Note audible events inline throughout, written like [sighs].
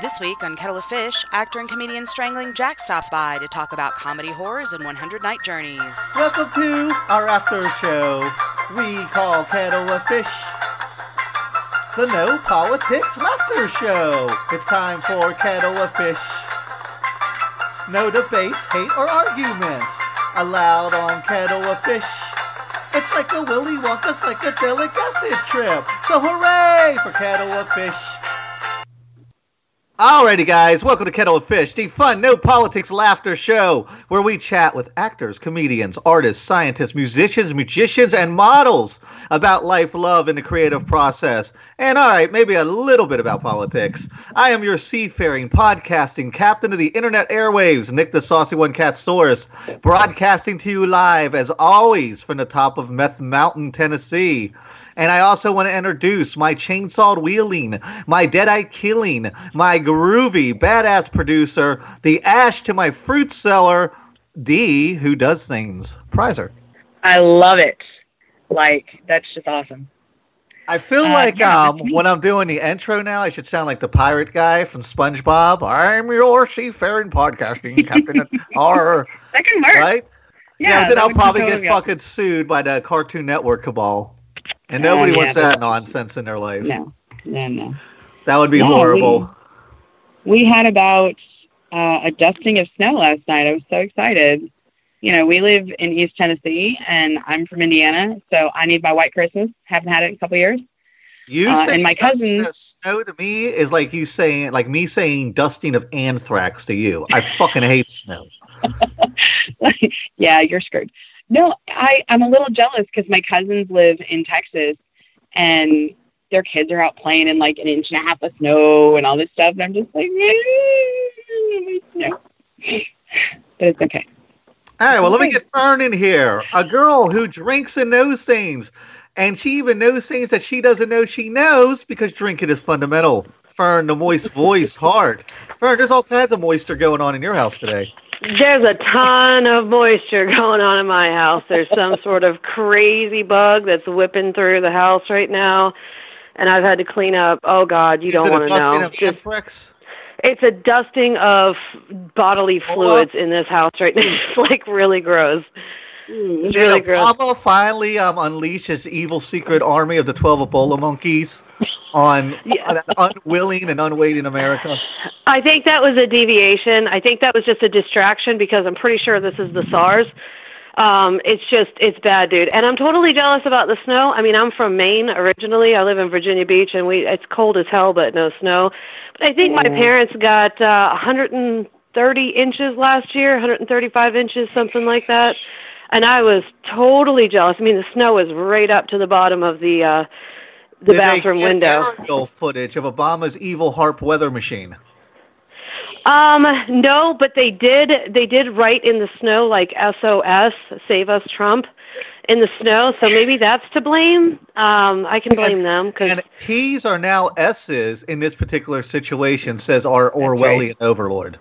This week on Kettle of Fish, actor and comedian Strangling Jack stops by to talk about comedy horrors and 100 night journeys. Welcome to our after show. We call Kettle of Fish the No Politics Laughter Show. It's time for Kettle of Fish. No debates, hate, or arguments allowed on Kettle of Fish. It's like a Willy Wonka psychedelic acid trip. So hooray for Kettle of Fish. Alrighty, guys, welcome to Kettle of Fish, the fun, no politics laughter show where we chat with actors, comedians, artists, scientists, musicians, magicians, and models about life, love, and the creative process. And all right, maybe a little bit about politics. I am your seafaring, podcasting captain of the internet airwaves, Nick the Saucy One Cat Source, broadcasting to you live, as always, from the top of Meth Mountain, Tennessee. And I also want to introduce my chainsaw wheeling, my deadeye killing, my groovy badass producer, the ash to my fruit seller, D, who does things. Prizer. I love it. Like that's just awesome. I feel Uh, like yeah, um, when I'm doing the intro now, I should sound like the pirate guy from SpongeBob. I'm your seafaring podcasting captain. Or [laughs] That can work. right? Yeah. then I'll probably get fucking sued by the Cartoon Network cabal. And nobody wants that nonsense in their life. No, no, no. That would be No, horrible. We had about uh, a dusting of snow last night. I was so excited. You know, we live in East Tennessee, and I'm from Indiana, so I need my white Christmas. Haven't had it in a couple years. You Uh, saying and my cousins- snow to me is like you saying, like me saying dusting of anthrax to you. I fucking hate snow. [laughs] yeah, you're screwed. No, I, I'm a little jealous because my cousins live in Texas and their kids are out playing in like an inch and a half of snow and all this stuff. And I'm just like, no. But it's okay. All right, well, let me get Fern in here. A girl who drinks and knows things. And she even knows things that she doesn't know she knows because drinking is fundamental. Fern, the moist voice, [laughs] heart. Fern, there's all kinds of moisture going on in your house today. There's a ton of moisture [laughs] going on in my house. There's some sort of crazy bug that's whipping through the house right now, and I've had to clean up. Oh God, you is don't it a want to dusting know. of Just- anthrax? it's a dusting of bodily Ebola? fluids in this house right [laughs] now. It's like really gross. It's Did really gross. Obama finally um, unleash his evil secret army of the 12 Ebola monkeys [laughs] on Yes. an unwilling and unwaiting America? I think that was a deviation. I think that was just a distraction because I'm pretty sure this is the SARS. Um, it's just, it's bad, dude. And I'm totally jealous about the snow. I mean, I'm from Maine originally. I live in Virginia Beach, and we it's cold as hell, but no snow. But I think my parents got uh, 130 inches last year, 135 inches, something like that. And I was totally jealous. I mean, the snow was right up to the bottom of the uh, the Did they bathroom get window. aerial footage of Obama's evil HAARP weather machine. Um, no, but they did. They did write in the snow like SOS, Save Us Trump, in the snow. So maybe that's to blame. Um, I can blame them because And T's are now S's in this particular situation, says our Orwellian overlord.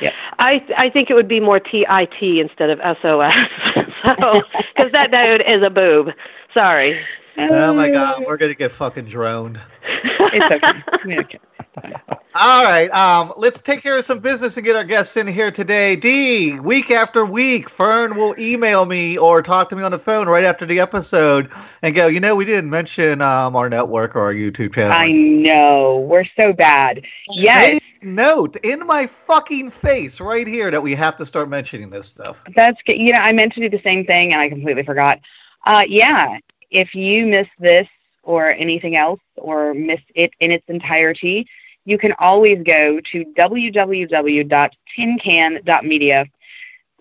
Yeah. I I think it would be more TIT instead of SOS. [laughs] so because that dude is a boob. Sorry. Oh my God, [laughs] we're gonna get fucking droned. It's okay. [laughs] All right, um, let's take care of some business and get our guests in here today. D, week after week, Fern will email me or talk to me on the phone right after the episode and go, you know, we didn't mention um, our network or our YouTube channel. I know. We're so bad. Yes. Note in my fucking face right here that we have to start mentioning this stuff. That's good. You know, I meant to do the same thing and I completely forgot. Uh, yeah, if you miss this or anything else or miss it in its entirety, you can always go to www.tincan.media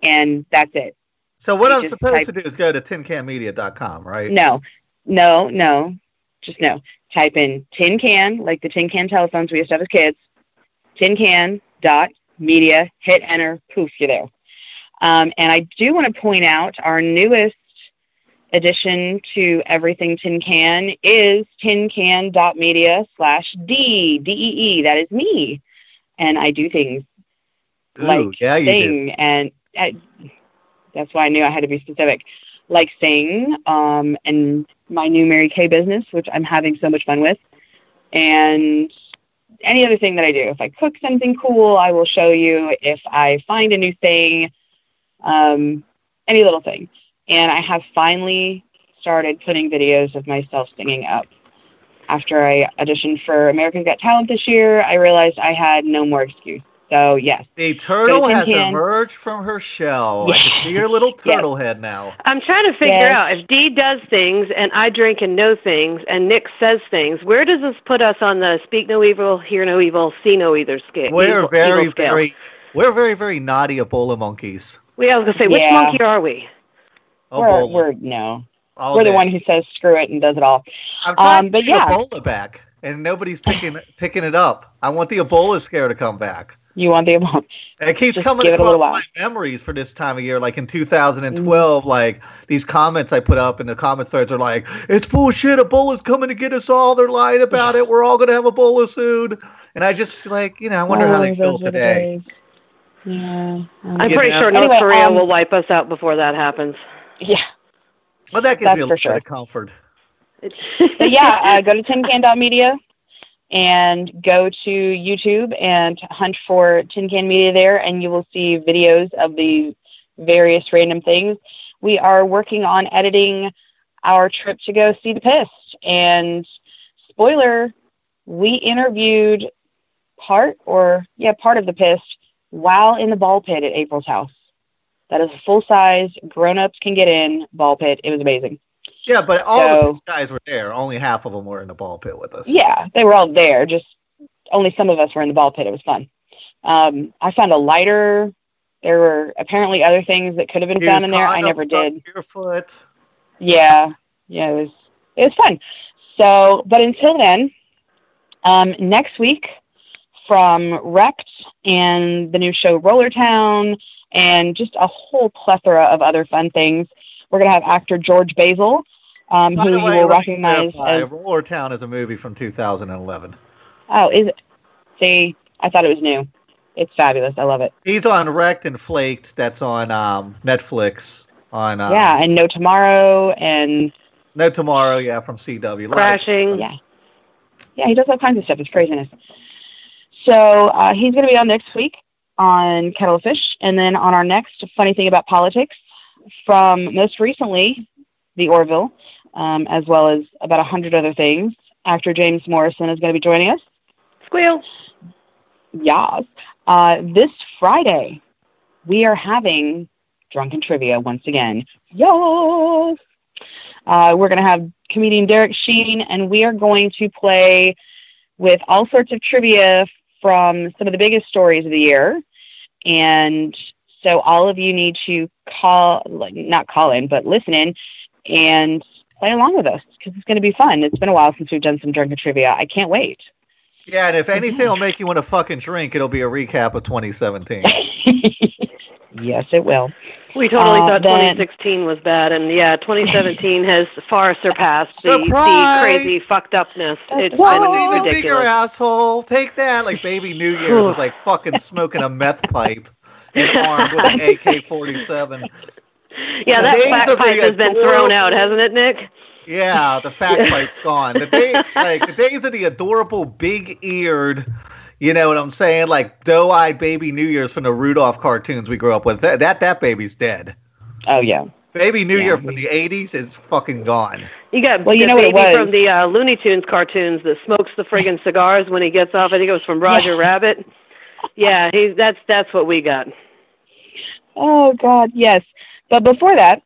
and that's it. So what You I'm supposed type- to do is go to tincanmedia.com, right? No, no, no, just no. Type in tin can, like the tin can telephones we used to have as kids, tin can dot media, hit enter, poof, you're there. Um, and I do want to point out our newest addition to everything tin can is tincan.media slash D, D-E-E. That is me. And I do things Ooh, like yeah, sing and I, that's why I knew I had to be specific. Like sing, um, and my new Mary Kay business, which I'm having so much fun with, and any other thing that I do. If I cook something cool, I will show you. If I find a new thing, um, any little thing. And I have finally started putting videos of myself singing up. After I auditioned for America's Got Talent this year, I realized I had no more excuse. So yes, The turtle Go has Can. emerged from her shell. I can see your [laughs] little Yes. turtle head now. I'm trying to figure Yes. out if Dee does things and I drink and know things and Nick says things, where does this put us on the speak no evil, hear no evil, see no either scale? We're evil- very, evil scale? very, we're very, very naughty Ebola monkeys. We I was gonna say, which Yeah. monkey are we? We're, we're no, all we're the one who says screw it and does it all. I'm trying um, to but bring yeah. Ebola back, and nobody's picking [laughs] picking it up. I want the Ebola scare to come back. You want the [laughs] And it keeps Just coming give it across little my memories for this time of year. Like in 2012, like these comments I put up in the comment threads are like, "It's bullshit. Ebola's coming to get us all. They're lying about it. We're all gonna have Ebola soon." And I just like, you know, I wonder how they Oh, feel those were the today. days. Yeah. I'm You pretty know? sure North Anyway, Korea um, will wipe us out before that happens. Yeah. Well, that gives That's me a little sure. bit of comfort. [laughs] But yeah, uh, go to tincan.media and go to YouTube and hunt for Tin Can Media there, and you will see videos of the various random things. We are working on editing our trip to go see the Pist. And spoiler, we interviewed part or yeah, part of the Pist while in the ball pit at April's house. That is a full size, grown ups can get in ball pit. It was amazing. Yeah, but all So- of these guys were there. Only half of them were in the ball pit with us. Yeah, they were all there. Just only some of us were in the ball pit. It was fun. Um, I found a lighter. There were apparently other things that could have been found in there. I never did. Your foot. Yeah, yeah, it was it was fun. So, but until then, um, next week from Wrecked and the new show Roller Town and just a whole plethora of other fun things. We're gonna have actor George Basil, um, who the you will recognize clarify, as Roller Town is a movie from 2011. Oh, is it? See, I thought it was new. It's fabulous. I love it. He's on Wrecked and Flaked. That's on um, Netflix. On um, yeah, and No Tomorrow, and No Tomorrow. Yeah, from CW. A lot Crashing. yeah, yeah, he does all kinds of stuff. It's craziness. So uh, he's going to be on next week on Kettle of Fish, and then on our next funny thing about politics from most recently, the Orville, um, as well as about a hundred other things. Actor James Morrison is going to be joining us. Squeal. Yes. Uh, this Friday, we are having drunken trivia once again. Yes. Uh, we're going to have comedian Derek Sheen, and we are going to play with all sorts of trivia from some of the biggest stories of the year. And so all of you need to call, like, not call in, but listen in and play along with us because it's going to be fun. It's been a while since we've done some drunken trivia. I can't wait. Yeah, and if anything will make you want to fucking drink, it'll be a recap of 2017. [laughs] yes, it will. We totally Uh, thought then- 2016 was bad, and yeah, 2017 [laughs] has far surpassed the, the crazy fucked upness. It's What? I'm been an even bigger ridiculous. asshole. Take that. Like Baby New [sighs] Year's is like fucking smoking a meth pipe and armed with an AK-47. [laughs] Yeah, The that days flat of the pipe has been thrown out, hasn't it, Nick? Yeah, the fat pipe's gone. The day, [laughs] like the days of the adorable, big-eared, you know what I'm saying, like doe-eyed baby New Year's from the Rudolph cartoons we grew up with. That that, that baby's dead. Oh, yeah. Baby New Yeah. Year from the '80s is fucking gone. You got Well, you the know what it was. from the uh, Looney Tunes cartoons that smokes the friggin' cigars when he gets off. I think it was from Roger Rabbit. Yeah, he's that's that's what we got. Oh God, yes. But before that,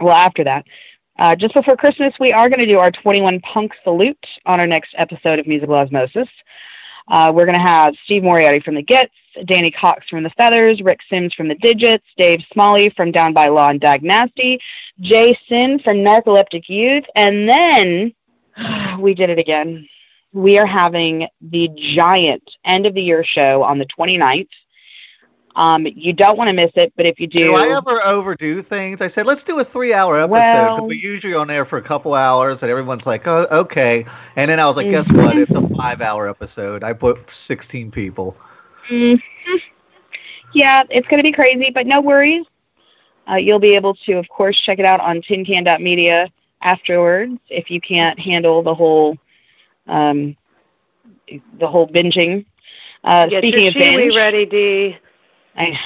well, after that, uh, just before Christmas, we are going to do our 21 Punk Salute on our next episode of Musical Osmosis. Uh, we're going to have Steve Moriarty from the Gits, Danny Cox from the Feathers, Rick Sims from the Didjits, Dave Smalley from Down by Law and Dag Nasty, Jay Sin from Narcoleptic Youth, and then [sighs] we did it again. We are having the giant end of the year show on the 29th. Um, you don't want to miss it, but if you do, Do I ever overdo things? I said, let's do a three-hour episode because Well- we usually on air for a couple hours, and everyone's like, "Oh, okay." And then I was like, "Guess what? It's a five-hour episode. I booked 16 people." Mhm. Yeah, it's going to be crazy, but no worries. Uh, you'll be able to, of course, check it out on tincan.media afterwards if you can't handle the whole um, the whole binging. Uh, Get speaking your of Chewy binge, ready, D. I,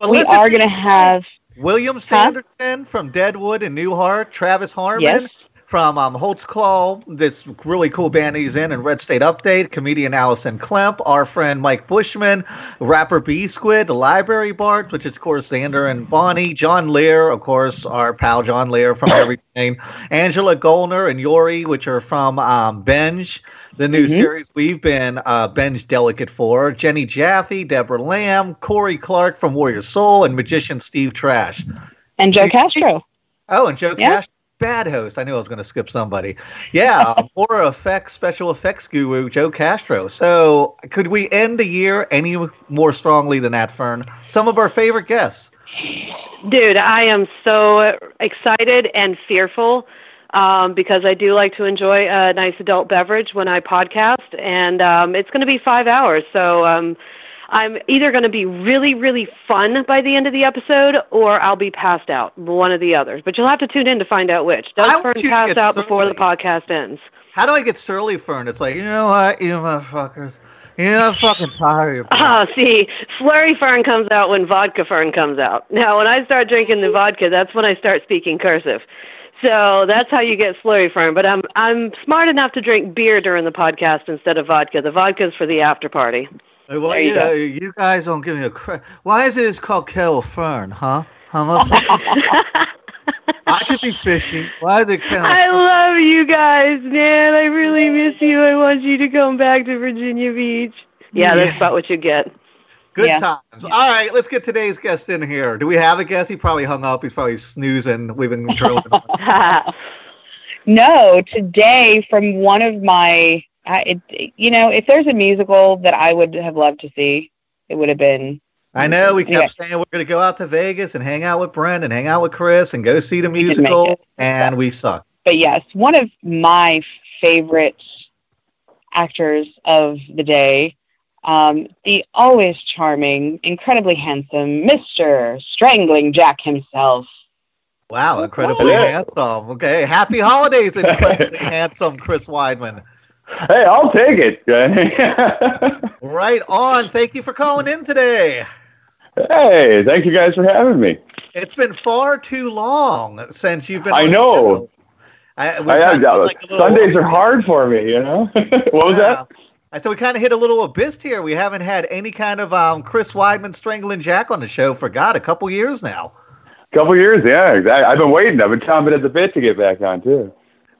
Well, we are going to have William Sanderson from Deadwood and Newhart, Travis Harmon. Yes, from um, Holtzclaw, this really cool band he's in, and Red State Update, comedian Allison Klemp, our friend Mike Bushman, rapper B Squid, the Library Bards, which is, of course, Xander and Bonnie, John Lear, of course, our pal John Lear from Everything, Angela Goldner and Yori, which are from um, Benj, the new Mhm. series we've been uh, Benj Delegate for, Jenny Jaffe, Deborah Lamb, Kory Clarke from Warrior Soul, and magician Steve Trash. and Joe Castro. Oh, and Joe Yeah. Cash, bad host. I knew I was going to skip somebody. Yeah, horror [laughs] effects, special effects guru Joe Castro. So, could we end the year any more strongly than that, Fern? Some of our favorite guests. Dude, I am so excited and fearful um, because I do like to enjoy a nice adult beverage when I podcast, and um, it's going to be five hours. So um, I'm either going to be really, really fun by the end of the episode, or I'll be passed out, one of the others. But you'll have to tune in to find out which. Does Fern pass out before the podcast ends? How do I get surly, Fern? It's like, you know what, you motherfuckers. You know, I'm fucking tired. of. Ah, see, slurry fern comes out when vodka fern comes out. Now, when I start drinking the vodka, that's when I start speaking cursive. So that's how you get slurry fern. But I'm I'm smart enough to drink beer during the podcast instead of vodka. The vodka's for the after party. Well, you yeah, uh, you guys don't give me a credit. Why is it it's called Kettle Fern, huh? Huh? [laughs] I could be fishing. Why is it Kettle I love you guys, man. I really miss you. I want you to come back to Virginia Beach. Yeah, that's about what you get. Good Yeah. times. All right, let's get today's guest in here. Do we have a guest? He probably hung up. He's probably snoozing. We've been drilling. [laughs] No, today from one of my, I, it, you know, if there's a musical that I would have loved to see, it would have been. I know we kept Yeah. saying we're going to go out to Vegas and hang out with Brent and hang out with Chris and go see the We musical, and we suck. But yes, one of my favorite actors of the day, um, the always charming, incredibly handsome Mr. Strangling Jack himself. Wow, incredibly handsome. Okay, happy holidays, incredibly [laughs] handsome Chris Weidman. Hey, I'll take it. [laughs] Right on. Thank you for calling in today. hey, thank you guys for having me. It's been far too long since you've been. I know. I, I, like Sundays are hard for me, you know. [laughs] what was that? I thought we kind of hit a little abyss here. We haven't had any kind of um, Chris Weidman strangling Jack on the show for God a couple years now. couple years, yeah. I, I've been waiting. I've been chomping at the bit to get back on too.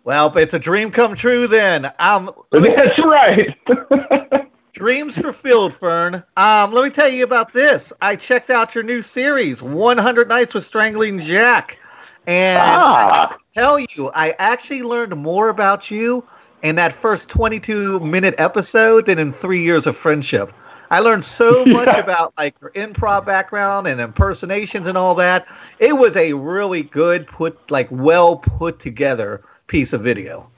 Well, but it's a dream come true then. Um, let me tell That's right. [laughs] Dreams fulfilled, Fern. Um, let me tell you about this. I checked out your new series, 100 Nights with Strangling Jack. And ah, tell you, I actually learned more about you in that first 22 minute episode than in three years of friendship. I learned so [laughs] much Yeah. about like your improv background and impersonations and all that. It was a really good put, like well put together piece of video.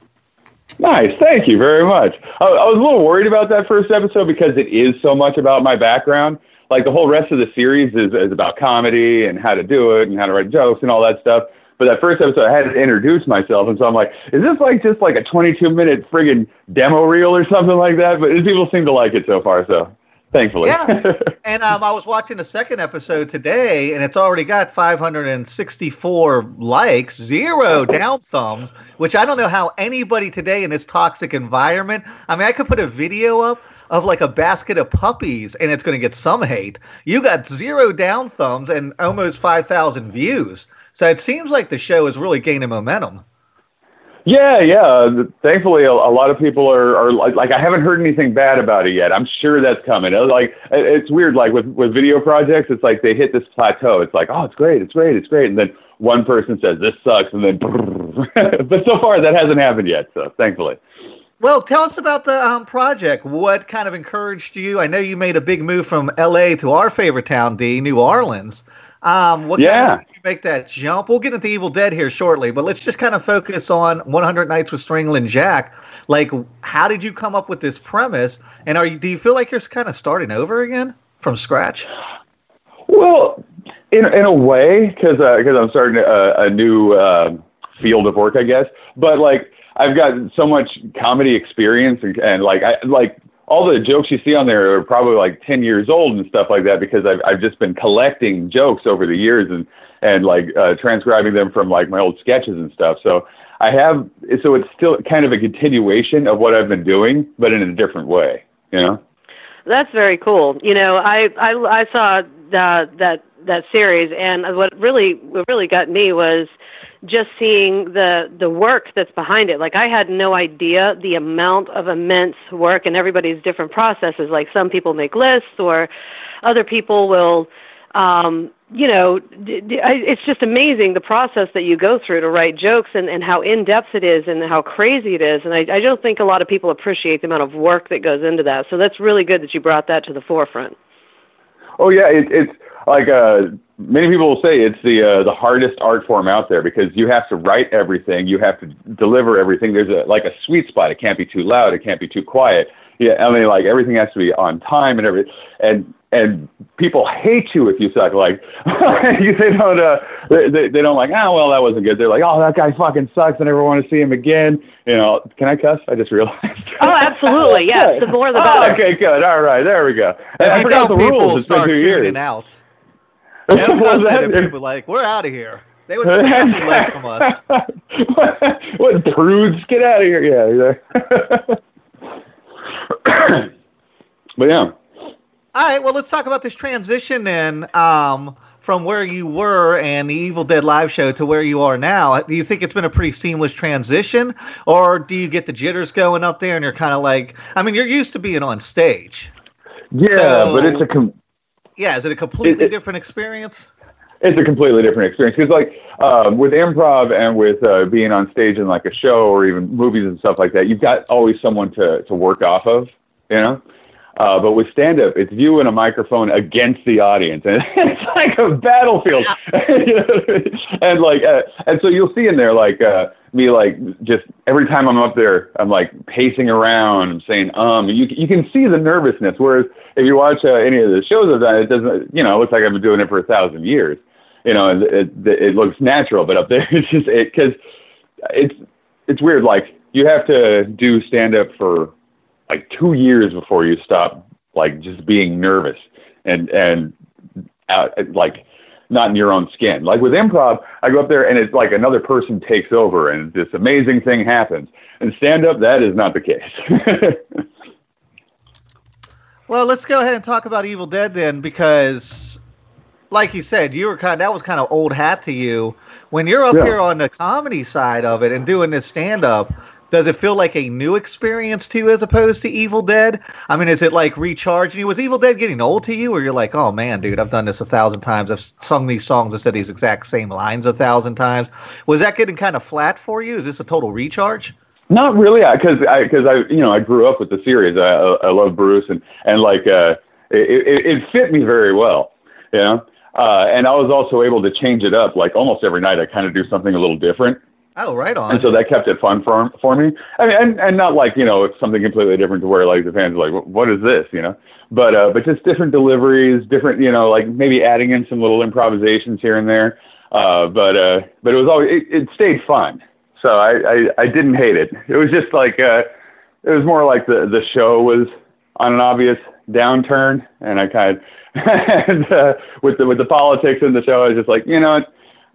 nice. Thank you very much. I, I was a little worried about that first episode because it is so much about my background. Like the whole rest of the series is, is about comedy and how to do it and how to write jokes and all that stuff. But that first episode, I had to introduce myself, and so I'm like, "Is this like just like a 22 minute friggin' demo reel or something like that?" But people seem to like it so far, so thankfully. Yeah. [laughs] And um, I was watching the second episode today, and it's already got 564 likes, zero [laughs] down thumbs, which I don't know how anybody today in this toxic environment. I mean, I could put a video up of like a basket of puppies, and it's going to get some hate. You got zero down thumbs and almost 5,000 views. So it seems like the show is really gaining momentum. Yeah, yeah. Thankfully, a, a lot of people are, are like, like, I haven't heard anything bad about it yet. I'm sure that's coming. Uh, Like, it's weird. Like with, with video projects, it's like they hit this plateau. It's like, oh, it's great, it's great, it's great. And then one person says, this sucks. And then, [laughs] but so far that hasn't happened yet. So thankfully. Well, tell us about the um, project. What kind of encouraged you? I know you made a big move from LA to our favorite town, D, New Orleans. Um, what kind Yeah. of made you make that jump? We'll get into Evil Dead here shortly, but let's just kind of focus on 100 Nights with Strangling Jack. Like, how did you come up with this premise? And are you? Do you feel like you're kind of starting over again from scratch? Well, in in a way, because because I'm starting a, a new uh, field of work, I guess. But like I've got so much comedy experience and, and like I like all the jokes you see on there are probably like 10 years old and stuff like that because I've, I've just been collecting jokes over the years and, and like uh, transcribing them from like my old sketches and stuff. So I have, so it's still kind of a continuation of what I've been doing, but in a different way, you know? That's very cool. You know, I, I, I saw uh, that, that series and what really, what really got me was, just seeing the the work that's behind it. Like i had no idea the amount of immense work and everybody's different processes. Like some people make lists or other people will um you know it's just amazing the process that you go through to write jokes and and how in depth it is and how crazy it is and i i don't think a lot of people appreciate the amount of work that goes into that. So that's really good that you brought that to the forefront. Oh yeah it, it's like uh many people will say it's the uh, the hardest art form out there because you have to write everything, you have to deliver everything. There's a like a sweet spot. It can't be too loud. It can't be too quiet. Yeah, I mean, like everything has to be on time and everything. And and people hate you if you suck. Like [laughs] they don't uh, they, they don't like. Ah, oh, well, that wasn't good. They're like, oh, that guy fucking sucks. I never want to see him again. You know, can I cuss? I just realized. [laughs] oh, absolutely. Yes, the more the [laughs] better. Oh, okay, good. All right, there we go. And I forgot the rules. It's been two years. Out. And plus, that, people like, we're out of here. They would expect less from us. [laughs] what, prudes? Get out of here! Yeah. [coughs] but yeah. All right. Well, let's talk about this transition then. Um, from where you were and the Evil Dead live show to where you are now, do you think it's been a pretty seamless transition, or do you get the jitters going up there and you're kind of like, I mean, you're used to being on stage. Yeah, so, but it's a com- yeah, is it a completely it, different experience? It's a completely different experience because, like, um, with improv and with uh, being on stage in like a show or even movies and stuff like that, you've got always someone to to work off of, you know. Uh, but with stand up, it's you and a microphone against the audience, and [laughs] it's like a battlefield. [laughs] and like, uh, and so you'll see in there like uh, me like just every time I'm up there, I'm like pacing around, I'm saying um. You you can see the nervousness. Whereas if you watch uh, any of the shows I've done, it doesn't. You know, it looks like I've been doing it for a thousand years. You know, it it, it looks natural, but up [laughs] there it's just it because it's it's weird. Like you have to do stand up for like two years before you stop like just being nervous and and out, like not in your own skin. Like with improv, I go up there and it's like another person takes over and this amazing thing happens. And stand up, that is not the case. [laughs] well, let's go ahead and talk about Evil Dead then, because like you said, you were kind of, that was kind of old hat to you. When you're up yeah. here on the comedy side of it and doing this stand up, does it feel like a new experience to you as opposed to Evil Dead? I mean, is it like recharging you? Was Evil Dead getting old to you, or you're like, oh man, dude, I've done this a thousand times. I've sung these songs and said these exact same lines a thousand times. Was that getting kind of flat for you? Is this a total recharge? Not really, because I because I, I you know I grew up with the series. I I love Bruce and and like uh, it, it, it fit me very well, you know. Uh, and I was also able to change it up. Like almost every night, I kind of do something a little different. Oh, right on. And so that kept it fun for for me. I mean, and and not like you know it's something completely different to where like the fans are like, what is this, you know? But uh, but just different deliveries, different you know like maybe adding in some little improvisations here and there. Uh, but uh, but it was always it, it stayed fun. So I, I I didn't hate it. It was just like uh, it was more like the the show was on an obvious downturn, and I kind of [laughs] and uh, with the with the politics in the show, I was just like, you know,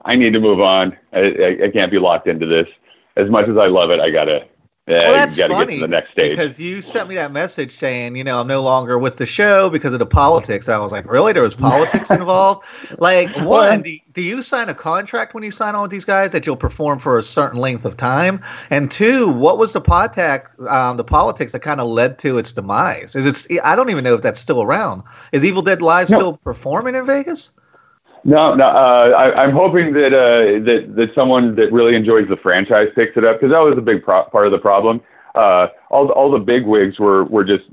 I need to move on. I, I, I can't be locked into this. As much as I love it, I gotta well, that's got to get to the next stage. Because you sent me that message saying, you know, I'm no longer with the show because of the politics. I was like, really? There was politics [laughs] involved? Like, one, do, do you sign a contract when you sign on with these guys that you'll perform for a certain length of time? And two, what was the podcast, um, the politics that kind of led to its demise? Is it? I don't even know if that's still around. Is Evil Dead Live no. still performing in Vegas? No, no. Uh, I, am hoping that uh, that that someone that really enjoys the franchise picks it up because that was a big pro- part of the problem. Uh, all all the big wigs were were just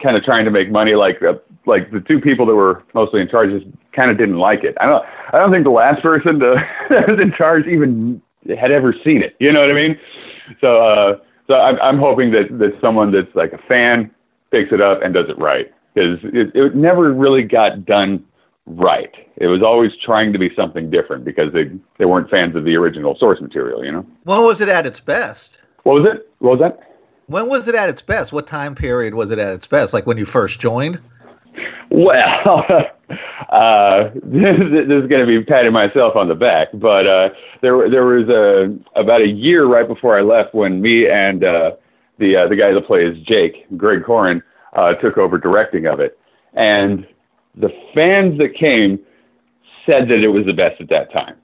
kind of trying to make money. Like uh, like the two people that were mostly in charge just kind of didn't like it. I don't I don't think the last person to, [laughs] that was in charge even had ever seen it. You know what I mean? So uh, so I'm I'm hoping that that someone that's like a fan picks it up and does it right because it, it never really got done right. It was always trying to be something different because they they weren't fans of the original source material. You know. When was it at its best? What was it? What was that? When was it at its best? What time period was it at its best? Like when you first joined? Well, [laughs] uh, this, [laughs] this, is going to be patting myself on the back, but uh, there there was a about a year right before I left when me and uh, the uh, the guy that plays Jake, Greg Corin, uh, took over directing of it, and the fans that came said that it was the best at that time.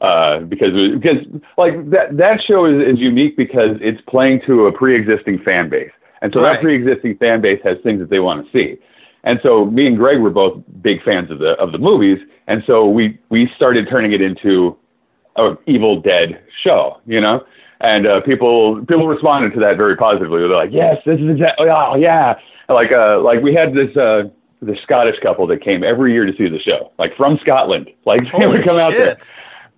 Uh, because because like that that show is, is unique because it's playing to a pre-existing fan base, and so right. that pre-existing fan base has things that they want to see. And so me and Greg were both big fans of the of the movies, and so we we started turning it into a Evil Dead show, you know. And uh, people people responded to that very positively. They're like, "Yes, this is exactly. Oh yeah." Like uh like we had this uh the Scottish couple that came every year to see the show, like from Scotland. Like they would come shit. out there.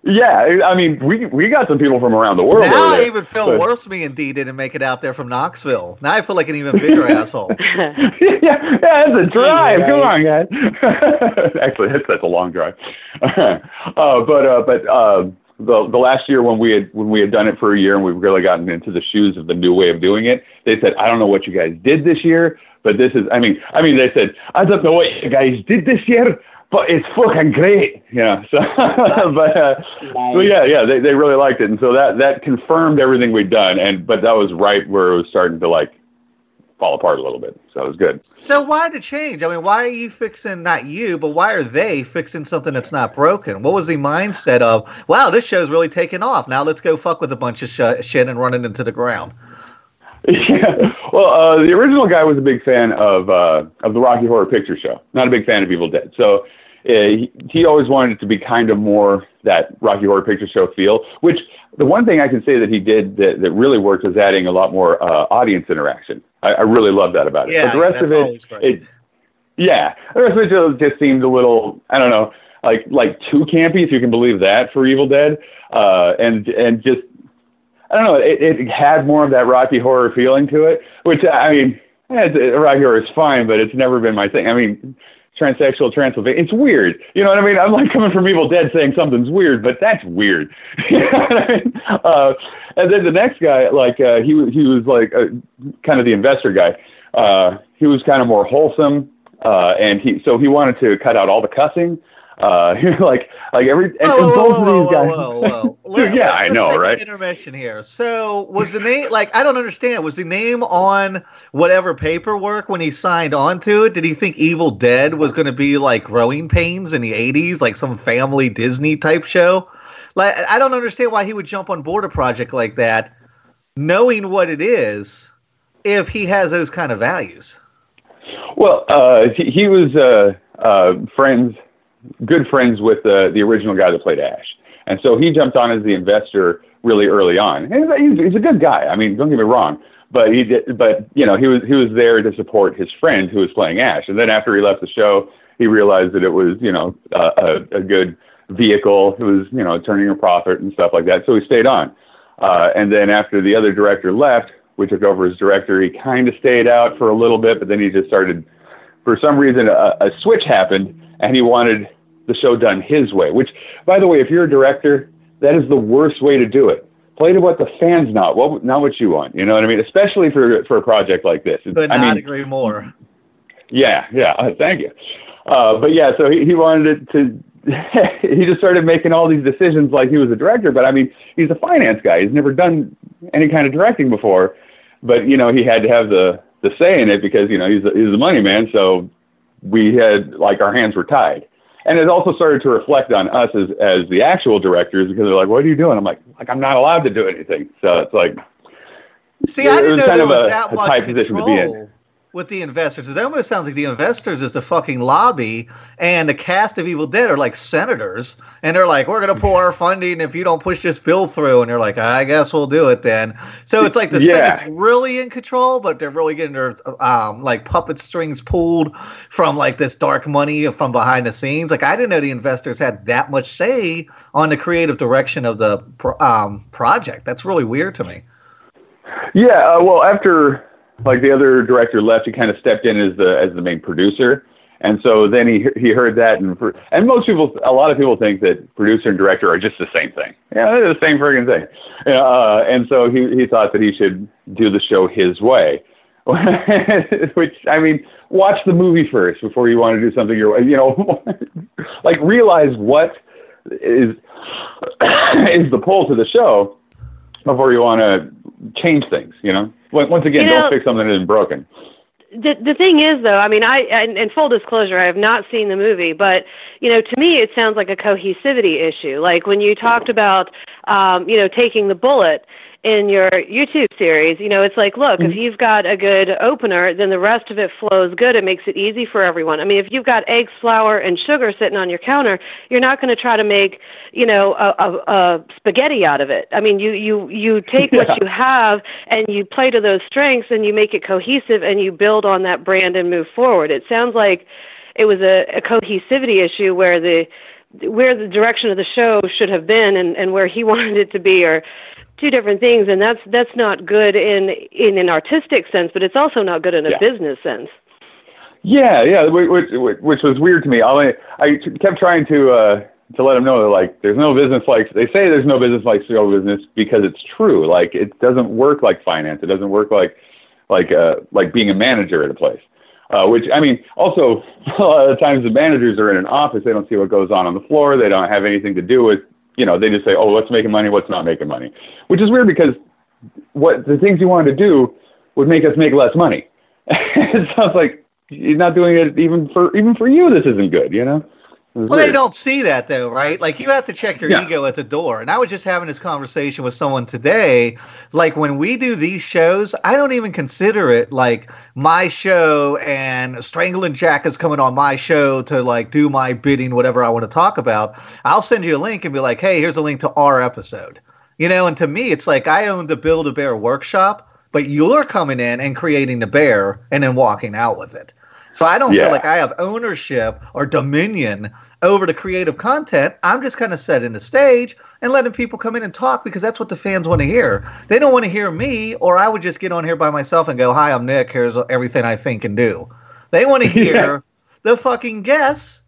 Yeah, I mean, we we got some people from around the world. Now I even feel but, worse. Me and D didn't make it out there from Knoxville. Now I feel like an even bigger [laughs] asshole. [laughs] yeah, yeah, that's a drive. Come on, guys. [laughs] Actually, that's that's a long drive. uh, but uh, but uh, the the last year when we had when we had done it for a year and we've really gotten into the shoes of the new way of doing it, they said, I don't know what you guys did this year, but this is. I mean, I mean, they said, I don't know what you guys did this year, but it's fucking great. Yeah. So, [laughs] but, uh, but yeah, yeah, they, they really liked it. And so that, that confirmed everything we'd done. And, but that was right where it was starting to like fall apart a little bit. So it was good. So why the change? I mean, why are you fixing, not you, but why are they fixing something that's not broken? What was the mindset of, wow, this show's really taking off. Now let's go fuck with a bunch of sh- shit and run it into the ground. [laughs] Yeah. Well, uh, the original guy was a big fan of uh, of the Rocky Horror Picture Show. Not a big fan of Evil Dead. So uh, he, he always wanted it to be kind of more that Rocky Horror Picture Show feel. Which the one thing I can say that he did that, that really worked was adding a lot more uh, audience interaction. I, I really love that about it. Yeah, but the rest of it, it, yeah, the rest of it just, just seemed a little. I don't know like like too campy, if you can believe that, for Evil Dead, uh, and and just I don't know. It, it had more of that Rocky Horror feeling to it, which I mean, eh, Rocky Horror is fine, but it's never been my thing. I mean, transsexual Transylvania. It's weird. You know what I mean? I'm like coming from Evil Dead saying something's weird, but that's weird. [laughs] you know what I mean? Uh, and then the next guy, like uh, he he was like uh, kind of the investor guy. Uh, he was kind of more wholesome, uh, and he so he wanted to cut out all the cussing. Uh, [laughs] like like every and, whoa, and both whoa, of these guys. Whoa, Dude, [laughs] yeah, I know, right? Intervention here. So was the name like I don't understand? Was the name on whatever paperwork when he signed on to it? Did he think Evil Dead was going to be like Growing Pains in the '80s, like some family Disney type show? Like I don't understand why he would jump on board a project like that, knowing what it is, if he has those kind of values. Well, uh, he, he was uh, uh, friends good friends with the the original guy that played Ash, and so he jumped on as the investor really early on. And he's, he's a good guy. I mean, don't get me wrong, but he did, but you know, he was he was there to support his friend who was playing Ash. And then after he left the show, he realized that it was you know a, a good vehicle. It was you know turning a profit and stuff like that. So he stayed on. Uh, and then after the other director left, we took over as director. He kind of stayed out for a little bit, but then he just started. For some reason, a, a switch happened, and he wanted the show done his way. Which, by the way, if you're a director, that is the worst way to do it. Play to what the fans not what not what you want. You know what I mean? Especially for for a project like this. Could I not mean, agree more. Yeah, yeah. Uh, [laughs] thank you. Uh, but yeah, so he, he wanted it to. [laughs] he just started making all these decisions like he was a director. But I mean, he's a finance guy. He's never done any kind of directing before. But you know, he had to have the the say in it because you know he's a, he's the money man. So we had like our hands were tied and it also started to reflect on us as as the actual directors because they're like, "What are you doing?" I'm like, "Like I'm not allowed to do anything." So it's like, see, it, I didn't know there was a, that much control with the investors. It almost sounds like the investors is the fucking lobby, and the cast of Evil Dead are like senators, and they're like, "We're gonna pull our funding if you don't push this bill through," and they're like, "I guess we'll do it then." So it's like the yeah. Senate's really in control, but they're really getting their um, like puppet strings pulled from like this dark money from behind the scenes. Like I didn't know the investors had that much say on the creative direction of the um, project. That's really weird to me. Yeah, uh, well, after like the other director left, he kind of stepped in as the as the main producer, And so then he he heard that, and for, and most people, a lot of people think that producer and director are just the same thing. Yeah, they're the same friggin' thing. Uh, and so he he thought that he should do the show his way. [laughs] Which I mean, watch the movie first before you want to do something your way. You know, [laughs] like realize what is [coughs] is the pull to the show before you want to change things. You know, once again, you know, don't fix something that isn't broken. The the thing is though i mean i and, and, full disclosure i have not seen the movie but you know to me it sounds like a cohesivity issue. Like when you talked about um you know taking the bullet in your YouTube series, you know, it's like, look, mm-hmm. if you've got a good opener, then the rest of it flows good. It makes it easy for everyone. I mean, if you've got eggs, flour, and sugar sitting on your counter, you're not going to try to make, you know, a, a, a spaghetti out of it. I mean, you you you take yeah. what you have and you play to those strengths and you make it cohesive and you build on that brand and move forward. It sounds like it was a, a cohesivity issue where the where the direction of the show should have been and, and where he [laughs] wanted it to be or two different things, and that's that's not good in in an artistic sense, but it's also not good in a yeah. business sense. Yeah, yeah, which, which, which was weird to me. I I kept trying to uh, to let them know that like there's no business like they say there's no business like show business because it's true. Like it doesn't work like finance. It doesn't work like like uh, like being a manager at a place. Uh, which I mean, also [laughs] a lot of times the managers are in an office. They don't see what goes on on the floor. They don't have anything to do with you know, they just say, oh, what's making money, what's not making money, which is weird because what the things you wanted to do would make us make less money. [laughs] it sounds like you're not doing it even for even for you. This isn't good, you know. Mm-hmm. Well, weird. they don't see that though, right? Like you have to check your yeah. ego at the door. And I was just having this conversation with someone today. Like when we do these shows, I don't even consider it like my show and Strangling Jack is coming on my show to like do my bidding, whatever I want to talk about. I'll send you a link and be like, hey, here's a link to our episode. You know, and to me, it's like I own the Build a Bear workshop, but you're coming in and creating the bear and then walking out with it. So I don't yeah. feel like I have ownership or dominion over the creative content. I'm just kind of setting the stage and letting people come in and talk because that's what the fans want to hear. They don't want to hear me, or I would just get on here by myself and go, "Hi, I'm Nick. Here's everything I think and do." They want to [laughs] hear yeah. the fucking guests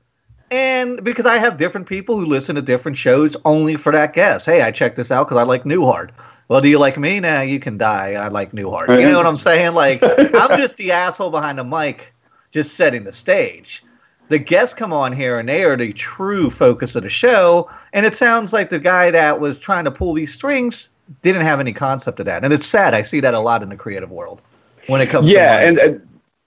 and because I have different people who listen to different shows only for that guest. Hey, I checked this out because I like Newhart. Well, do you like me? Nah, you can die. I like Newhart. You know what I'm saying? Like, [laughs] I'm just the asshole behind the mic just setting the stage. The guests come on here and they are the true focus of the show. And it sounds like the guy that was trying to pull these strings didn't have any concept of that. And it's sad. I see that a lot in the creative world when it comes to yeah, and, and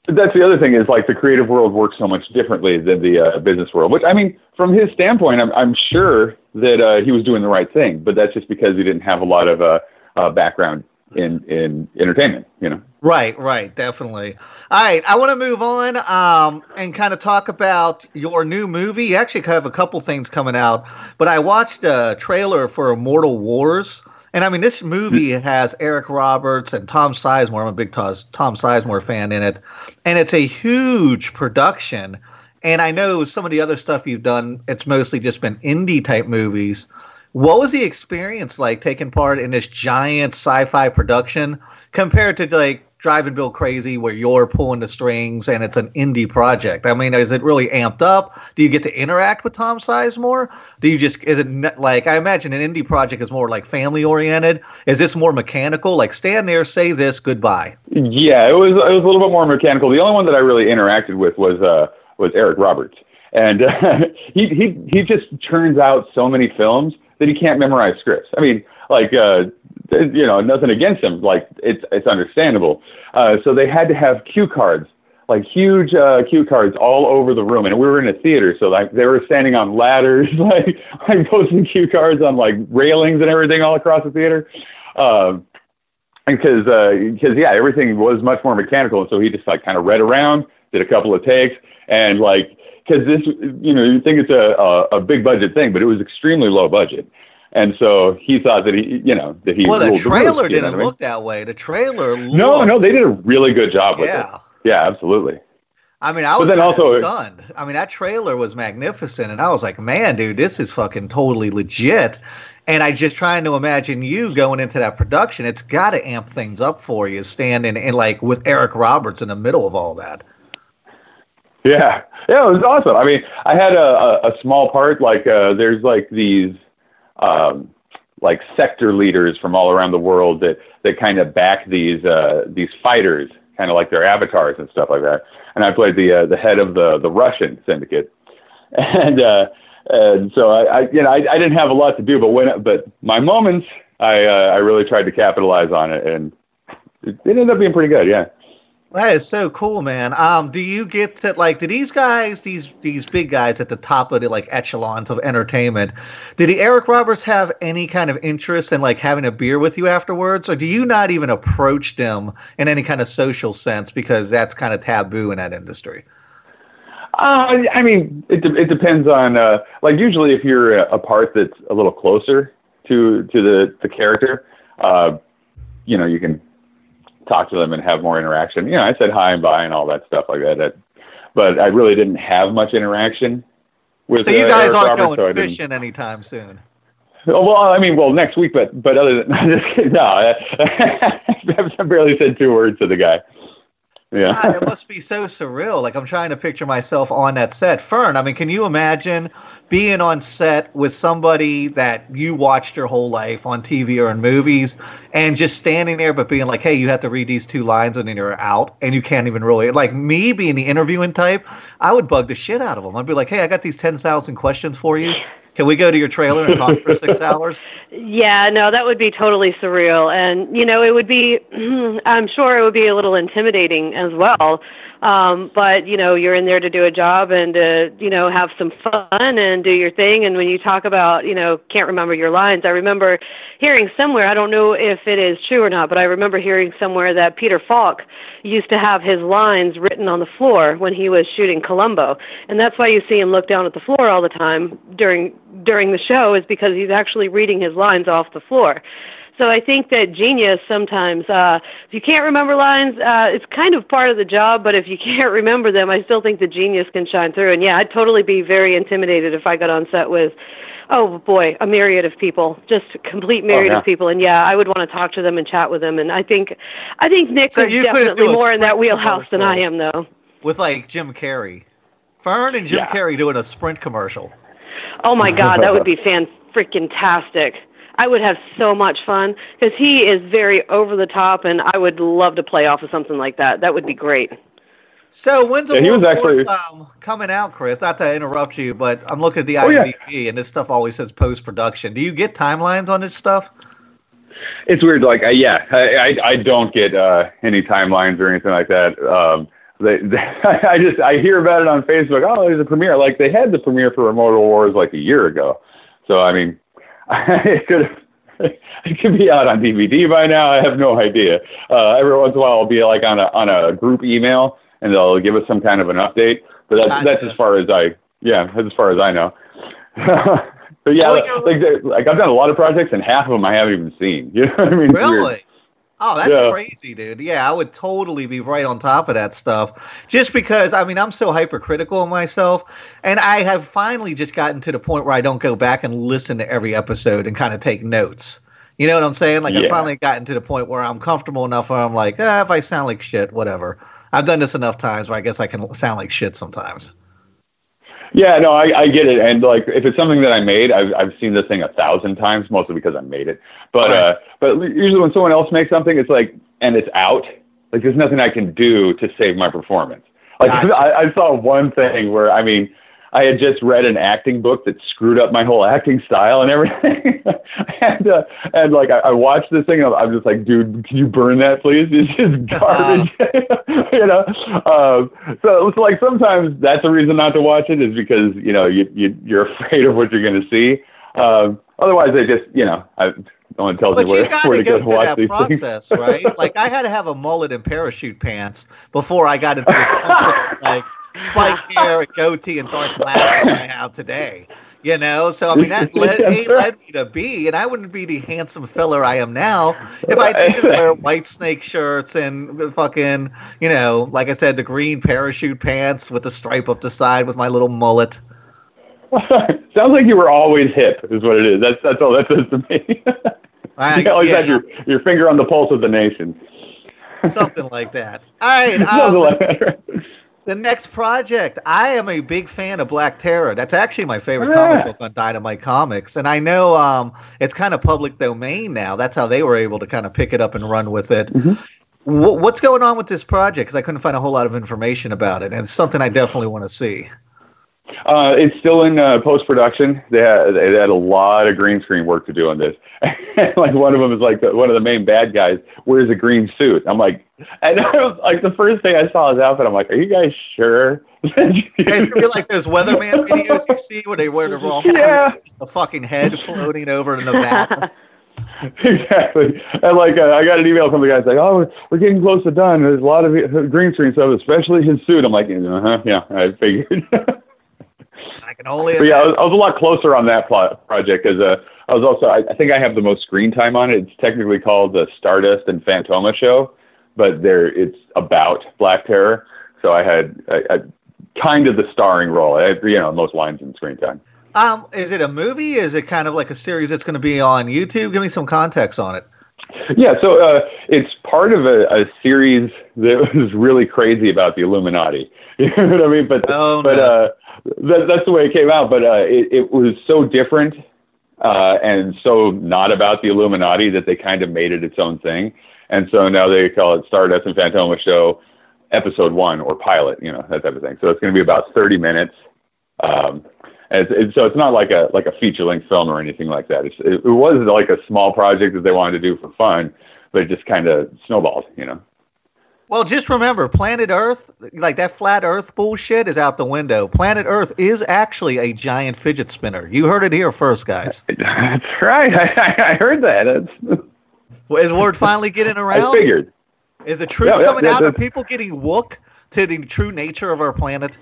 that's the other thing is like the creative world works so much differently than the uh, business world. Which I mean, from his standpoint, I'm I'm sure that uh, he was doing the right thing, but that's just because he didn't have a lot of uh, uh background in in entertainment. You know. Right, right, definitely. All right, I want to move on um, and kind of talk about your new movie. You actually have a couple things coming out, but I watched a trailer for Immortal Wars. And I mean, this movie has Eric Roberts and Tom Sizemore. I'm a big Tom Sizemore fan in it. And it's a huge production. And I know some of the other stuff you've done, it's mostly just been indie type movies. What was the experience like taking part in this giant sci-fi production compared to like driving Bill crazy where you're pulling the strings and it's an indie project? I mean, is it really amped up? Do you get to interact with Tom Sizemore? Do you just is it like I imagine an indie project is more like family oriented? Is this more mechanical? Like stand there, say this, goodbye. Yeah, it was it was a little bit more mechanical. The only one that I really interacted with was uh was Eric Roberts. And uh, [laughs] he he he just turns out so many films that he can't memorize scripts. I mean, like, uh, you know, nothing against him. Like, it's it's understandable. Uh, so they had to have cue cards, like huge uh, cue cards all over the room, and we were in a theater, so like they were standing on ladders, [laughs] like like posting cue cards on like railings and everything all across the theater. Um, because because uh, yeah, everything was much more mechanical, and so he just like kind of read around, did a couple of takes, and like because this, you know, you think it's a, a, a big budget thing, but it was extremely low budget. And so he thought that he, you know, that he. Well, the trailer the didn't look that way. The trailer. No, looked, no, they did a really good job with yeah. it. Yeah, absolutely. I mean, I was also, stunned. I mean, that trailer was magnificent, and I was like, "Man, dude, this is fucking totally legit." And I just trying to imagine you going into that production. It's got to amp things up for you, standing and like with Eric Roberts in the middle of all that. Yeah, yeah, it was awesome. I mean, I had a, a, small part. Like, uh, there's like these, um, like sector leaders from all around the world that that kind of back these uh, these fighters, kind of like their avatars and stuff like that. And I played the uh, the head of the the Russian syndicate, [laughs] and uh, and so I, I you know I, I didn't have a lot to do, but when but my moments, I uh, I really tried to capitalize on it, and it ended up being pretty good. Yeah. That is so cool, man. Um, do you get to like do these guys, these these big guys at the top of the like echelons of entertainment, did the Eric Roberts have any kind of interest in like having a beer with you afterwards, or do you not even approach them in any kind of social sense because that's kind of taboo in that industry? Uh, I mean, it de- it depends on uh, like usually if you're a, part that's a little closer to to the the character, uh, you know, you can talk to them and have more interaction. You know, I said hi and bye and all that stuff like that. that but I really didn't have much interaction with. So you uh, guys Eric aren't Roberts, going so fishing anytime soon. Oh, Well, I mean, well, next week, but but other than [laughs] no, [laughs] I barely said two words to the guy. Yeah. God, it must be so surreal. Like I'm trying to picture myself on that set. Fern, I mean, can you imagine being on set with somebody that you watched your whole life on TV or in movies and just standing there but being like, hey, you have to read these two lines and then you're out and you can't even really like me being the interviewing type, I would bug the shit out of them. I'd be like, hey, I got these ten thousand questions for you. Can we go to your trailer and talk for six hours? [laughs] Yeah, no, that would be totally surreal. And, you know, it would be, [clears throat] I'm sure it would be a little intimidating as well. Um, but, you know, you're in there to do a job and to, you know, have some fun and do your thing. And when you talk about, you know, can't remember your lines, I remember hearing somewhere, I don't know if it is true or not, but I remember hearing somewhere that Peter Falk used to have his lines written on the floor when he was shooting Columbo. And that's why you see him look down at the floor all the time during during the show is because he's actually reading his lines off the floor. So I think that genius sometimes, uh, if you can't remember lines, uh, it's kind of part of the job. But if you [laughs] can't remember them, I still think the genius can shine through. And yeah, I'd totally be very intimidated if I got on set with, oh boy, a myriad of people, just a complete myriad yeah. of people. And yeah, I would want to talk to them and chat with them. And I think, I think Nick So is definitely more in that wheelhouse than I am, though. With like Jim Carrey. Fern and Jim Yeah. Carrey doing a sprint commercial. Oh my God, that would [laughs] be fan freaking tastic. I would have so much fun because he is very over the top, and I would love to play off of something like that. That would be great. So when's the Yeah, he was World Wars, actually- um, coming out, Chris? Not to interrupt you, but I'm looking at the Oh, yeah. And this stuff always says post production. Do you get timelines on this stuff? It's weird. Like, uh, yeah, I, I, I don't get uh, any timelines or anything like that. Um, they, they, [laughs] I just I hear about it on Facebook. Oh, there's a premiere. Like they had the premiere for Immortal Wars like a year ago. So I mean, [laughs] it could it could be out on DVD by now. I have no idea. Uh, every once in a while, I'll be like on a on a group email, and they'll give us some kind of an update. But that's Gotcha. that's as far as I yeah, that's as far as I know. [laughs] but yeah, like, like, like I've done a lot of projects, and half of them I haven't even seen. [laughs] You know what I mean? Really? Oh, that's Yeah. crazy, dude. Yeah, I would totally be right on top of that stuff. Just because, I mean, I'm so hypercritical of myself. And I have finally just gotten to the point where I don't go back and listen to every episode and kind of take notes. You know what I'm saying? Like, I've finally gotten to the point where I'm comfortable enough where I'm like, eh, if I sound like shit, whatever. I've done this enough times where I guess I can sound like shit sometimes. Yeah, no, I, I get it. And like, if it's something that I made, I've, I've seen this thing a thousand times, mostly because I made it. But, Right. uh, but usually when someone else makes something, it's like, and it's out, like there's nothing I can do to save my performance. Like Gotcha. [laughs] I, I saw one thing where, I mean, I had just read an acting book that screwed up my whole acting style and everything. [laughs] and, uh, and like, I, I watched this thing and I'm, just like, dude, can you burn that please? It's just [laughs] garbage, [laughs] you know? Um, so it's like sometimes that's a reason not to watch it is because, you know, you, you, you're afraid of what you're going to see. Um, otherwise they just, you know, I, no one tells But you where, got where to go go to through watch that these things. process, right? like I had to have a mullet and parachute pants before I got into this like spike [laughs] hair, and goatee, and dark glasses I have today. You know, so I mean that [laughs] led, A, led me to B, and I wouldn't be the handsome filler I am now if I didn't wear white snake shirts and fucking, you know, like I said, the green parachute pants with the stripe up the side with my little mullet. [laughs] Sounds like you were always hip, is what it is. That's that's all that says to me. I- you always yeah. had your, your finger on the pulse of the nation. Something like that. All right. Something Um, like that. The next project. I am a big fan of Black Terror. That's actually my favorite Yeah. comic book on Dynamite Comics, and I know um, it's kind of public domain now. That's how they were able to kind of pick it up and run with it. Mhm. Wh- what's going on with this project? Because I couldn't find a whole lot of information about it, and it's something I definitely want to see. Uh, it's still in uh, post production. They had, they had a lot of green screen work to do on this. [laughs] like one of them is like the, one of the main bad guys wears a green suit. I'm like, and [laughs] I was like the first thing I saw his outfit. I'm like, are you guys sure? You guys feel like those weatherman [laughs] videos you see where they wear the wrong Yeah. suit, the fucking head floating over to Nevada. exactly. And like, uh, I got an email from the guy saying, "Oh, we're getting close to done. There's a lot of uh, green screen stuff, especially his suit." I'm like, uh-huh, "Yeah, I figured." I can only yeah, I was, I was a lot closer on that plot project because uh, I was also. I, I think I have the most screen time on it. It's technically called the Stardust and Fantomah Show, but there it's about Black Terror. So I had I, kind of the starring role. I you know, most lines in screen time. Um, is it a movie? Is it kind of like a series that's going to be on YouTube? Give me some context on it. Yeah, so uh, it's part of a, a series that [laughs] was really crazy about the Illuminati. [laughs] You know what I mean? But Oh, but no. uh, that, that's the way it came out. But uh, it, it was so different uh, and so not about the Illuminati that they kind of made it its own thing. And so now they call it Stardust and Fantomah Show Episode One or Pilot. You know that type of thing. So it's going to be about thirty minutes. Um, and it's, so it's not like a like a feature length film or anything like that. It's, it, it was like a small project that they wanted to do for fun, but it just kind of snowballed, you know. Well, just remember, Planet Earth, like that flat Earth bullshit, is out the window. Planet Earth is actually a giant fidget spinner. You heard it here first, guys. [laughs] That's right. [laughs] I, I heard that. It's, Is word finally getting [laughs] I around? figured. Is the truth Yeah, coming yeah, out? Are people getting wook to the true nature of our planet?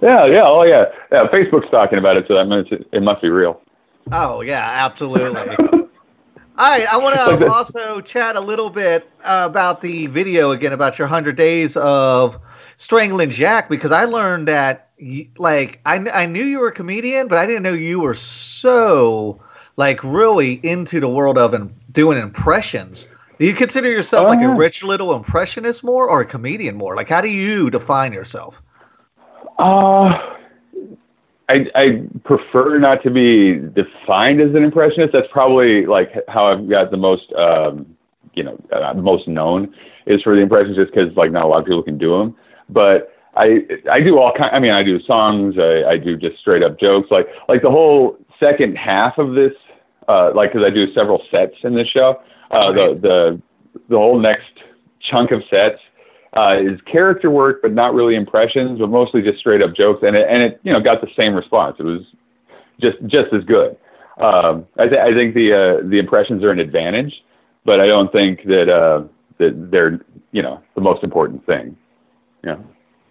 Yeah, yeah, oh yeah, yeah. Facebook's talking about it, so that means it, it must be real. Oh yeah, absolutely. All right, I want to the- also chat a little bit uh, about the video again about your hundred days of strangling Jack because I learned that like I I knew you were a comedian, but I didn't know you were so like really into the world of and doing impressions. Do you consider yourself Oh, like a Rich Little impressionist more or a comedian more? Like, how do you define yourself? Uh, I, I prefer not to be defined as an impressionist. That's probably like how I've got the most, um, you know, uh, most known is for the impressions, just because like not a lot of people can do them. But I I do all kind. I mean, I do songs. I, I do just straight up jokes. Like like the whole second half of this, uh, like because I do several sets in this show. Uh, the the the whole next chunk of sets uh, is character work, but not really impressions, but mostly just straight up jokes. And it, and it, you know, got the same response. It was just, just as good. Um, I, th- I think the, uh, the impressions are an advantage, but I don't think that, uh, that they're, you know, the most important thing. Yeah.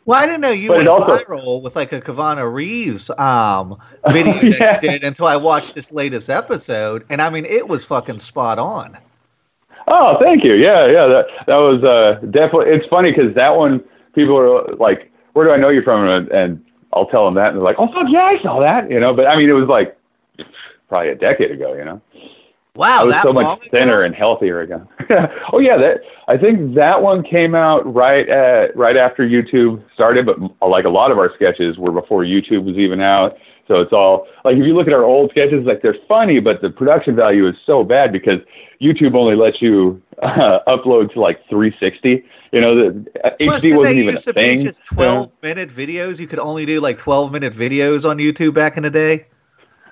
Well, I didn't know you But went also- viral with like a Keanu Reeves um, [laughs] video Oh, that you did until I watched this latest episode, and I mean, it was fucking spot on. Oh, thank you. Yeah, yeah. That that was uh, definitely. It's funny because that one, people are like, "Where do I know you from?" And, and I'll tell them that, and they're like, "Oh, fuck yeah, I saw that." You know, but I mean, it was like probably a decade ago. You know, Wow, I was that so much ago? thinner and healthier again. [laughs] oh yeah, that I think that one came out right at right after YouTube started, but like a lot of our sketches were before YouTube was even out. So it's all like if you look at our old sketches, like they're funny, but the production value is so bad because YouTube only lets you uh, upload to like 360. You know, the uh, Plus, HD wasn't even a used to thing. be just 12 minute videos. You could only do like 12 minute videos on YouTube back in the day.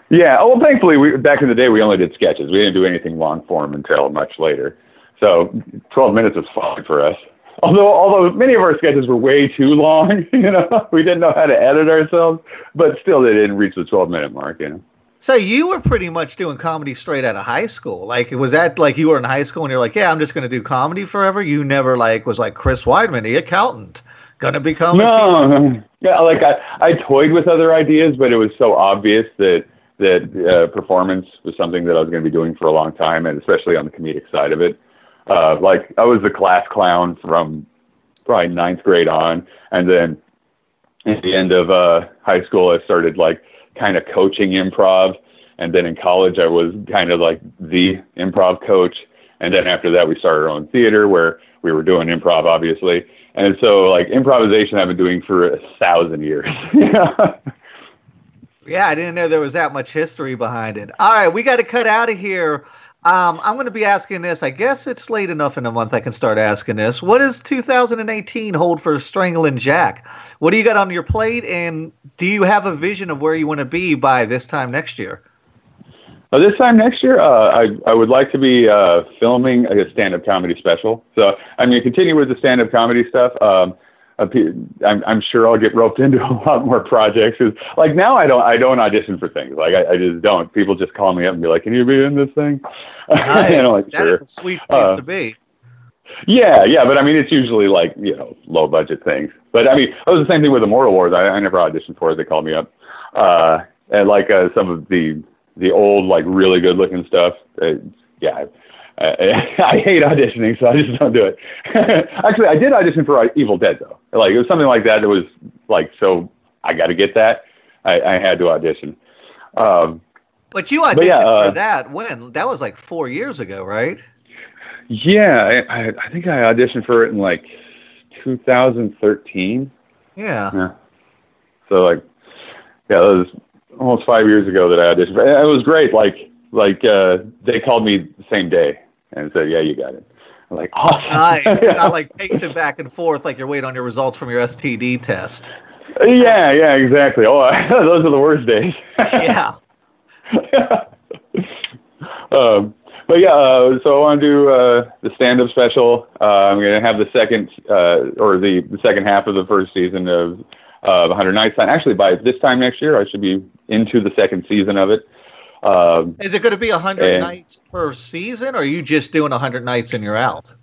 Yeah. Oh, well, thankfully, we back in the day we only did sketches. We didn't do anything long form until much later. So 12 minutes was fine for us. Although, although many of our sketches were way too long, [laughs] you know, we didn't know how to edit ourselves, but still they didn't reach the 12 minute mark, you know. So you were pretty much doing comedy straight out of high school. Like, was that like you were in high school and you're like, yeah, I'm just going to do comedy forever? You never like was like Chris Weidman, the accountant, going to become a No, yeah, like I, I toyed with other ideas, but it was so obvious that that uh, performance was something that I was going to be doing for a long time, and especially on the comedic side of it. Uh, like I was the class clown from probably ninth grade on, and then at the end of uh, high school, I started like kind of coaching improv, and then in college, I was kind of like the improv coach, and then after that, we started our own theater where we were doing improv, obviously, And so like improvisation I've been doing for a thousand years. [laughs] Yeah, I didn't know there was that much history behind it. All right, we got to cut out of here. Um, I'm going to be asking this. I guess it's late enough in the month I can start asking this. What does 2018 hold for Strangling Jack? What do you got on your plate, and do you have a vision of where you want to be by this time next year? Uh, this time next year, uh, I I would like to be uh, filming a stand-up comedy special. So I'm going to continue with the stand-up comedy stuff. Um, I'm, I'm sure I'll get roped into [laughs] a lot more projects. Like now, I don't I don't audition for things. Like I, I just don't. People just call me up and be like, "Can you be in this thing?" Nice. [laughs] and I'm like, sure. a sweet place uh, to be. Yeah, yeah, but I mean, it's usually like you know low budget things. But I mean, it was the same thing with Immortal Wars. I, I never auditioned for it. They called me up, uh, and like uh, some of the the old like really good looking stuff. Uh, yeah, I, [laughs] I hate auditioning, so I just don't do it. [laughs] Actually, I did audition for Evil Dead though. Like it was something like that that was like so. I got to get that. I, I, had to audition. Um, but you auditioned but yeah, uh, for that when? That was like four years ago, right? Yeah, I, I think I auditioned for it in like 2013. Yeah. Yeah. So like, yeah, that was almost five years ago that I auditioned. It was great. Like, like uh, they called me the same day and said, "Yeah, you got it." I'm like, [laughs] awesome. Nice. [laughs] Not like pacing back and forth like you're waiting on your results from your STD test. Yeah, yeah, exactly. Oh, [laughs] those are the worst days. yeah. um, but yeah, uh, so I want to do uh, the stand-up special. Uh, I'm going to have the second uh, or the, the second half of the first season of uh, 100 Nights. Actually, by this time next year, I should be into the second season of it. Um, Is it going to be 100 nights per season, or are you just doing 100 nights and you're out?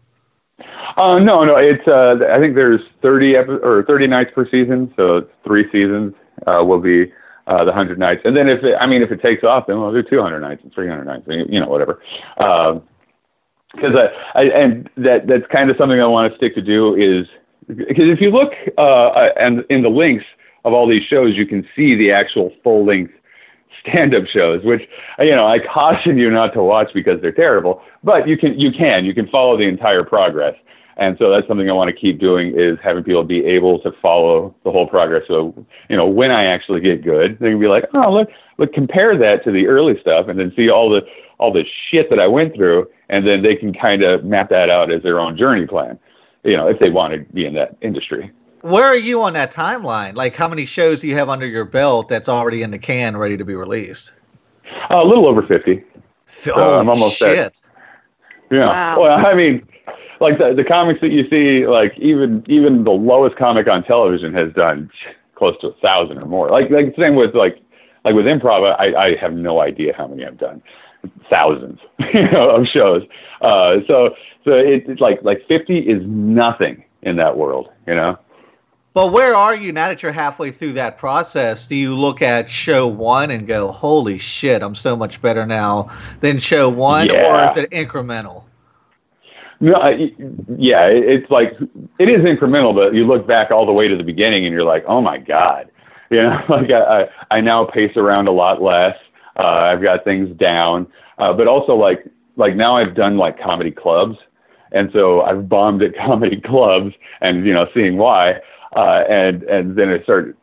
Uh, no, no. It's uh, I think there's 30 epi- or 30 nights per season, so three seasons uh, will be uh, the 100 nights. And then if it, I mean if it takes off, then we'll do 200 nights and 300 nights, you know, whatever. Because um, I, I and that that's kind of something I want to stick to do is because if you look uh, and in the links of all these shows, you can see the actual full length stand-up shows, which uh, you know I caution you not to watch because they're terrible. But you can you can you can follow the entire progress, and so that's something I want to keep doing is having people be able to follow the whole progress. So you know when I actually get good, they can be like, oh look look compare that to the early stuff, and then see all the all the shit that I went through, and then they can kind of map that out as their own journey plan. You know if they want to be in that industry where are you on that timeline? Like, how many shows do you have under your belt that's already in the can, ready to be released? Uh, a little over fifty. So I'm almost shit. there. Yeah. Wow. Well, I mean, like the the comics that you see, like even even the lowest comic on television has done close to a thousand or more. Like like same with like like with improv, I I have no idea how many I've done. Thousands, [laughs] you know, of shows. Uh, so so it, it's like like fifty is nothing in that world, you know. Well, where are you now that you're halfway through that process? Do you look at show one and go, "Holy shit, I'm so much better now than show one," yeah. or is it incremental? No, yeah, it's like it is incremental, but you look back all the way to the beginning and you're like, "Oh my god," [laughs] you know, [laughs] like I, I now pace around a lot less. Uh, I've got things down, uh, but also like like now I've done like comedy clubs, and so I've bombed at [laughs] comedy clubs, and you know, seeing why uh, and and then I started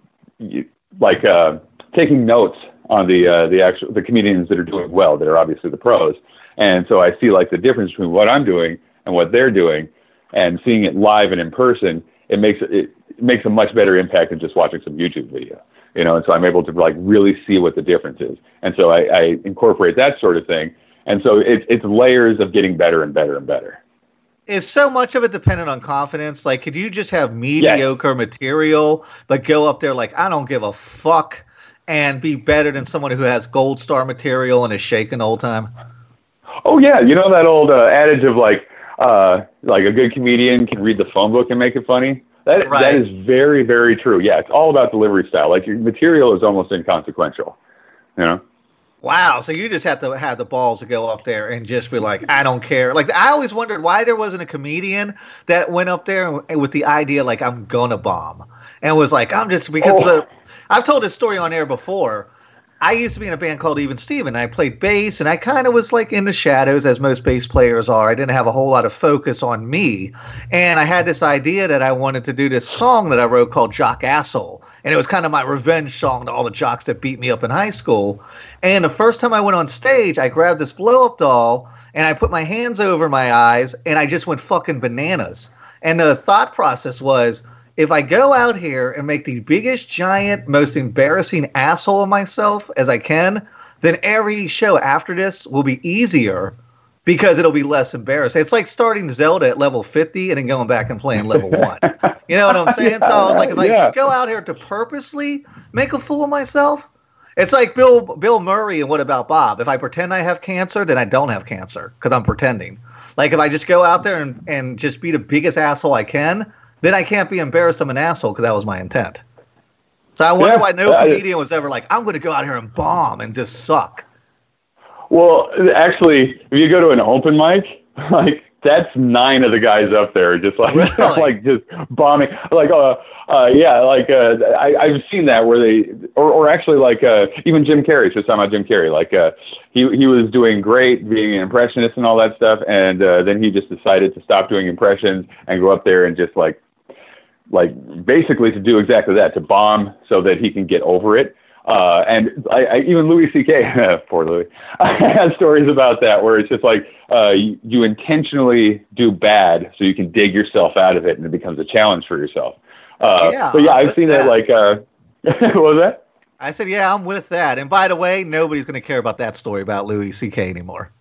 like uh, taking notes on the uh, the actual the comedians that are doing well, that are obviously the pros, and so I see like the difference between what I'm doing and what they're doing, and seeing it live and in person, it makes it, it makes a much better impact than just watching some YouTube video, you know. And so I'm able to like really see what the difference is, and so I, I incorporate that sort of thing, and so it's it's layers of getting better and better and better is so much of it dependent on confidence? Like, could you just have mediocre material, but go up there like, I don't give a fuck, and be better than someone who has gold star material and is shaking all the whole time? Oh yeah, you know that old uh, adage of like, uh, like a good comedian can read the phone book and make it funny. That right. that is very very true. Yeah, it's all about delivery style. Like your material is almost inconsequential. You know. Wow. So you just have to have the balls to go up there and just be like, I don't care. Like I always wondered why there wasn't a comedian that went up there with the idea like I'm gonna bomb and was like, I'm just because oh. the, I've told this story on air before. I used to be in a band called Even Steven. I played bass, and I kind of was like in the shadows, as most bass players are. I didn't have a whole lot of focus on me, and I had this idea that I wanted to do this song that I wrote called "Jock Asshole," and it was kind of my revenge song to all the jocks that beat me up in high school. And the first time I went on stage, I grabbed this blow up doll and I put my hands over my eyes, and I just went fucking bananas. And the thought process was if I go out here and make the biggest, giant, most embarrassing asshole of myself as I can, then every show after this will be easier because it'll be less embarrassing. It's like starting Zelda at level 50 and then going back and playing level 1. You know what I'm saying? yeah, so I was like, if I just go out here to purposely make a fool of myself, it's like Bill Bill Murray and What About Bob? If I pretend I have cancer, then I don't have cancer because I'm pretending. Like if I just go out there and, and just be the biggest asshole I can, then I can't be embarrassed I'm an asshole because that was my intent. So I wonder yeah, why no comedian was ever like, I'm going to go out here and bomb and just suck. Well, actually, if you go to an open mic, [laughs] like that's nine of the guys up there, just like [laughs] really? like just bombing. Like, uh, uh, yeah, like uh, I, I've seen that where they, or, or actually like uh, even Jim Carrey. Just talking about Jim Carrey, like uh, he he was doing great being an impressionist and all that stuff, and uh, then he just decided to stop doing impressions and go up there and just like like basically to do exactly that, to bomb so that he can get over it. Uh, and I, I, even Louis C.K. [laughs] poor Louis, [laughs] I have stories about that where it's just like uh, you, you, intentionally do bad so you can dig yourself out of it, and it becomes a challenge for yourself. Uh, yeah, so yeah, I've seen that. that like, uh, [laughs] what was that? I said, yeah, I'm with that. And by the way, nobody's going to care about that story about Louis C.K. anymore.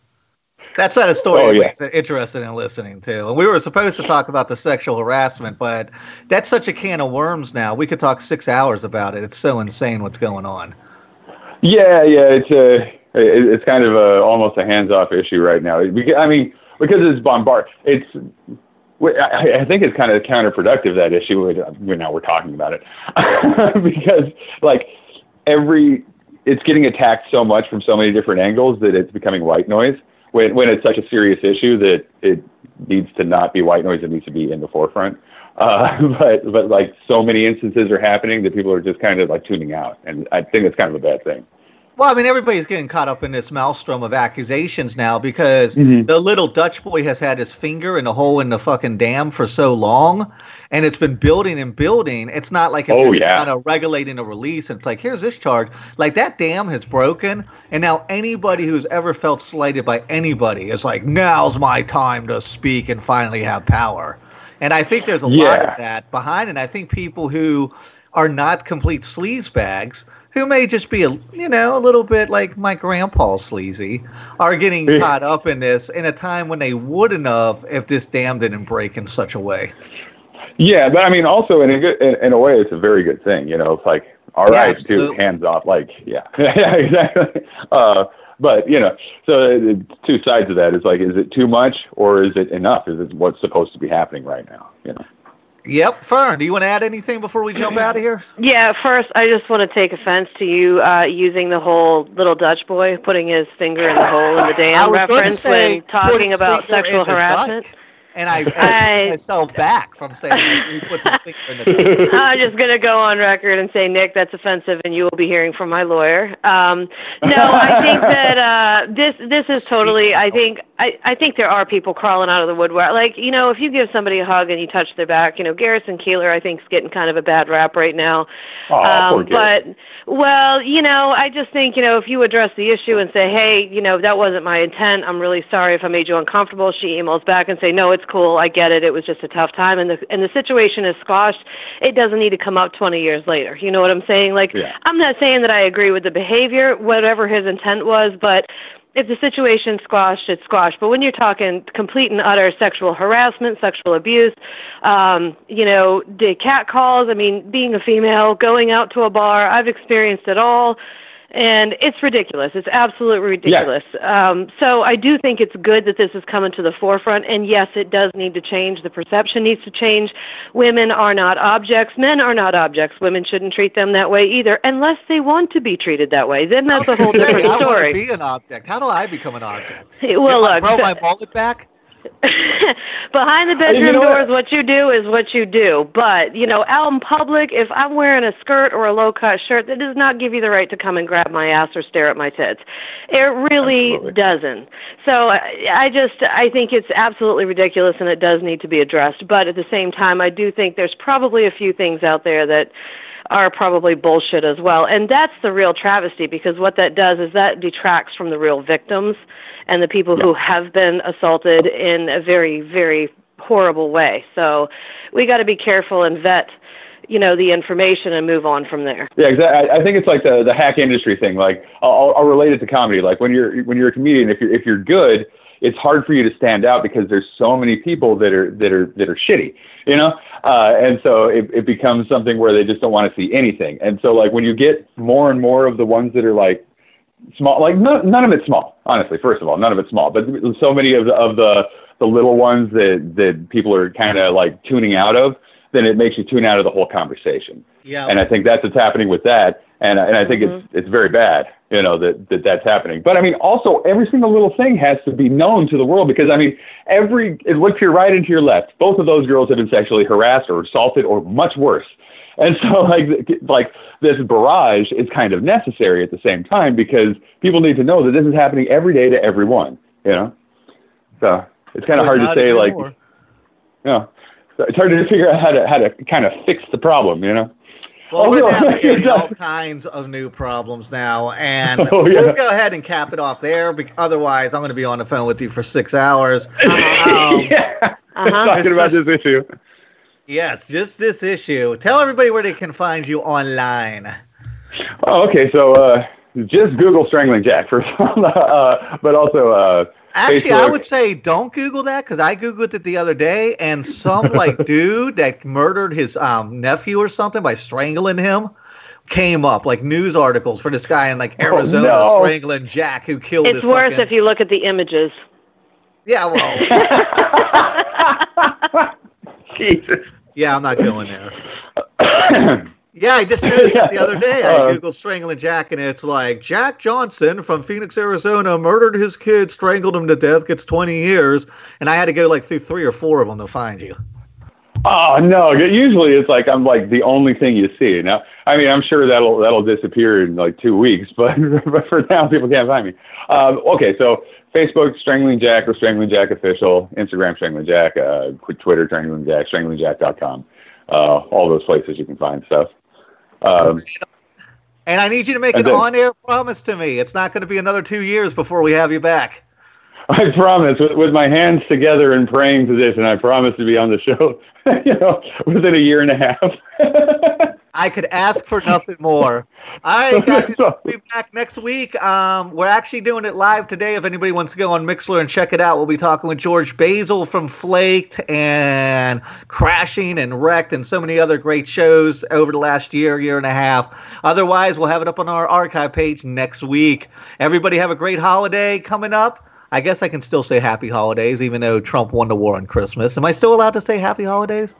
That's not a story oh, yeah. interested in listening to. And we were supposed to talk about the sexual harassment, but that's such a can of worms now. We could talk six hours about it. It's so insane what's going on. Yeah, yeah, it's a, it's kind of a almost a hands-off issue right now. I mean, because it's bombard, it's. I think it's kind of counterproductive that issue. Now we're talking about it [laughs] because like every it's getting attacked so much from so many different angles that it's becoming white noise when when it's such a serious issue that it needs to not be white noise, it needs to be in the forefront. Uh, [laughs] but but like so many instances are happening that people are just kind of like tuning out, and I think it's kind of a bad thing. Well, I mean, everybody's getting caught up in this maelstrom of accusations now because mm-hmm. the little Dutch boy has had his finger in the hole in the fucking dam for so long, and it's been building and building. It's not like if oh, you're yeah. kind of regulating a release, and it's like, here's this charge. Like that dam has broken, and now anybody who's ever felt slighted by anybody is like, now's my time to speak and finally have power. And I think there's a yeah. lot of that behind it. I think people who are not complete sleaze bags who may just be a you know a little bit like my grandpa sleazy are getting caught up in this in a time when they wouldn't have if this dam didn't break in such a way. Yeah but i mean also in a good in, in a way it's a very good thing you know it's like all yeah, right dude hands off like yeah. Yeah [laughs] exactly. Uh, but you know so two sides of that is like is it too much or is it enough? Is it what's supposed to be happening right now you know Yep, Fern. Do you want to add anything before we jump out of here? Yeah, first I just want to take offense to you uh, using the whole little Dutch boy putting his finger in the hole in the dam reference when talking about sexual harassment. And I, [laughs] I, I myself back from saying he puts his finger in the [laughs] I'm just going to go on record and say, Nick, that's offensive, and you will be hearing from my lawyer. Um, no, I think [laughs] that uh, this this is totally. I think I, I think there are people crawling out of the woodwork. Like you know, if you give somebody a hug and you touch their back, you know, Garrison Keillor, I think, is getting kind of a bad rap right now. Oh, um, but well, you know, I just think you know if you address the issue and say, hey, you know, that wasn't my intent. I'm really sorry if I made you uncomfortable. She emails back and say, no, it's cool. I get it. It was just a tough time, and the and the situation is squashed. It doesn't need to come up 20 years later. You know what I'm saying? Like, yeah. I'm not saying that I agree with the behavior, whatever his intent was, but if the situation squashed, it's squashed. But when you're talking complete and utter sexual harassment, sexual abuse, um, you know, the cat calls, I mean, being a female, going out to a bar, I've experienced it all and it's ridiculous. It's absolutely ridiculous. Yeah. Um, so I do think it's good that this is coming to the forefront. And yes, it does need to change. The perception needs to change. Women are not objects. Men are not objects. Women shouldn't treat them that way either, unless they want to be treated that way. Then that's a [laughs] whole different story. I want to be an object. How do I become an object? Well, look, throw my mullet back. [laughs] behind the bedroom you know doors, what? what you do is what you do. But you know, out in public, if I'm wearing a skirt or a low cut shirt, that does not give you the right to come and grab my ass or stare at my tits. It really Absolutely. doesn't. So I, I just I think it's absolutely ridiculous, and it does need to be addressed. But at the same time, I do think there's probably a few things out there that are probably bullshit as well. And that's the real travesty because what that does is that detracts from the real victims and the people who have been assaulted in a very, very horrible way. So we got to be careful and vet, you know, the information and move on from there. Yeah, exactly. I think it's like the the hack industry thing. Like I'll, I'll relate it to comedy. Like when you're when you're a comedian, if you're if you're good, it's hard for you to stand out because there's so many people that are that are that are shitty, you know. Uh, and so it, it becomes something where they just don't want to see anything. And so like when you get more and more of the ones that are like small, like none, none of it's small. Honestly, first of all, none of it's small. But so many of the of the the little ones that that people are kind of like tuning out of, then it makes you tune out of the whole conversation Yeah. and I think that's what's happening with that. And and I think it's it's very bad, you know, that, that that's happening. But I mean, also every single little thing has to be known to the world because I mean, every it look to your right and to your left, both of those girls have been sexually harassed or assaulted or much worse. And so [laughs] like like this barrage is kind of necessary at the same time because people need to know that this is happening every day to everyone, you know. So it's kind of hard to say like anymore. you know, it's hard to figure out how to how to kind of fix the problem, you know. Well, we're Oh, navigating yeah. all kinds of new problems now, and [laughs] Oh, yeah. we'll go ahead and cap it off there. bec- Otherwise, I'm going to be on the phone with you for six hours. Um, [laughs] yeah. Uh-huh. Talking about Mr. this issue. yes, just this issue. Tell everybody where they can find you online. Oh, okay. So uh, just Google strangling Jack first of all, [laughs] uh, but also Actually, I would say don't Google that because I Googled it the other day, and some like [laughs] dude that murdered his um, nephew or something by strangling him came up like news articles for this guy in like Arizona Oh, no. strangling Jack who killed It's his worse fucking- if you look at the images. Yeah, well, [laughs] [laughs] Jesus. yeah, I'm not going there. [clears throat] Yeah, I just [laughs] noticed that the other day. I Uh, googled strangling Jack, and it's like Jack Johnson from Phoenix, Arizona, murdered his kid, strangled him to death, gets 20 years, and I had to go like through three or four of them to find you. oh no! Usually it's like I'm like the only thing you see. Now, I mean, I'm sure that'll that'll disappear in like two weeks, [laughs] but, but for now, people can't find me. Um, okay, so Facebook Strangling Jack or Strangling Jack official, Instagram Strangling Jack, uh, Twitter Strangling Jack, StranglingJack.com. Uh, all those places you can find stuff. Um, And I need you to make an on-air promise to me. It's not going to be another two years before we have you back. I promise, with, with my hands together in praying position, I promise to be on the show. [laughs] you know, within a year and a half. [laughs] I could ask for nothing more. [laughs] All right, guys, we'll be back next week. Um, we're actually doing it live today. If anybody wants to go on Mixlr and check it out, we'll be talking with George Basil from Flaked and Crashing and Wrecked and so many other great shows over the last year, year and a half. Otherwise, we'll have it up on our archive page next week. Everybody have a great holiday coming up. I guess I can still say happy holidays, even though Trump won the war on Christmas. Am I still allowed to say happy holidays?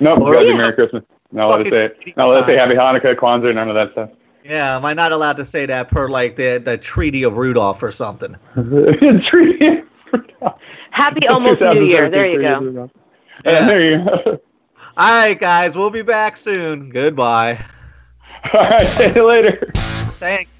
nope, Or gotta do else- Merry Christmas. No, let us say Fucking it. No, let's say. Happy Hanukkah, Kwanzaa, none of that stuff. Yeah, am I not allowed to say that per like the the Treaty of Rudolph or something? [laughs] Treaty. Happy [laughs] almost New Year. Uh, there you go. Yeah, there you go. All right, guys, we'll be back soon. Goodbye. All right, [laughs] see you later. Thanks.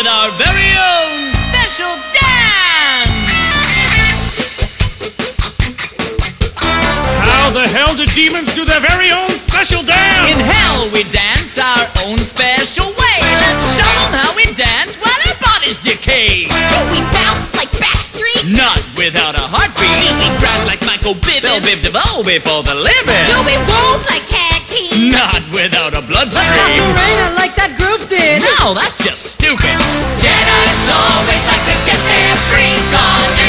With our very own special dance! How the hell do demons do their very own special dance? In hell we dance our own special way. Let's show them how we dance while our bodies decay. Do we bounce like Backstreet? Not without a heartbeat. Do we brag like Michael Bivins? Bell Biv DeVoe before the living. Do we whoop like Tag Team? Not without a bloodstream. Let's rock the rain, I like that group did. No, that's just stupid. Deadites always like to get their freak on.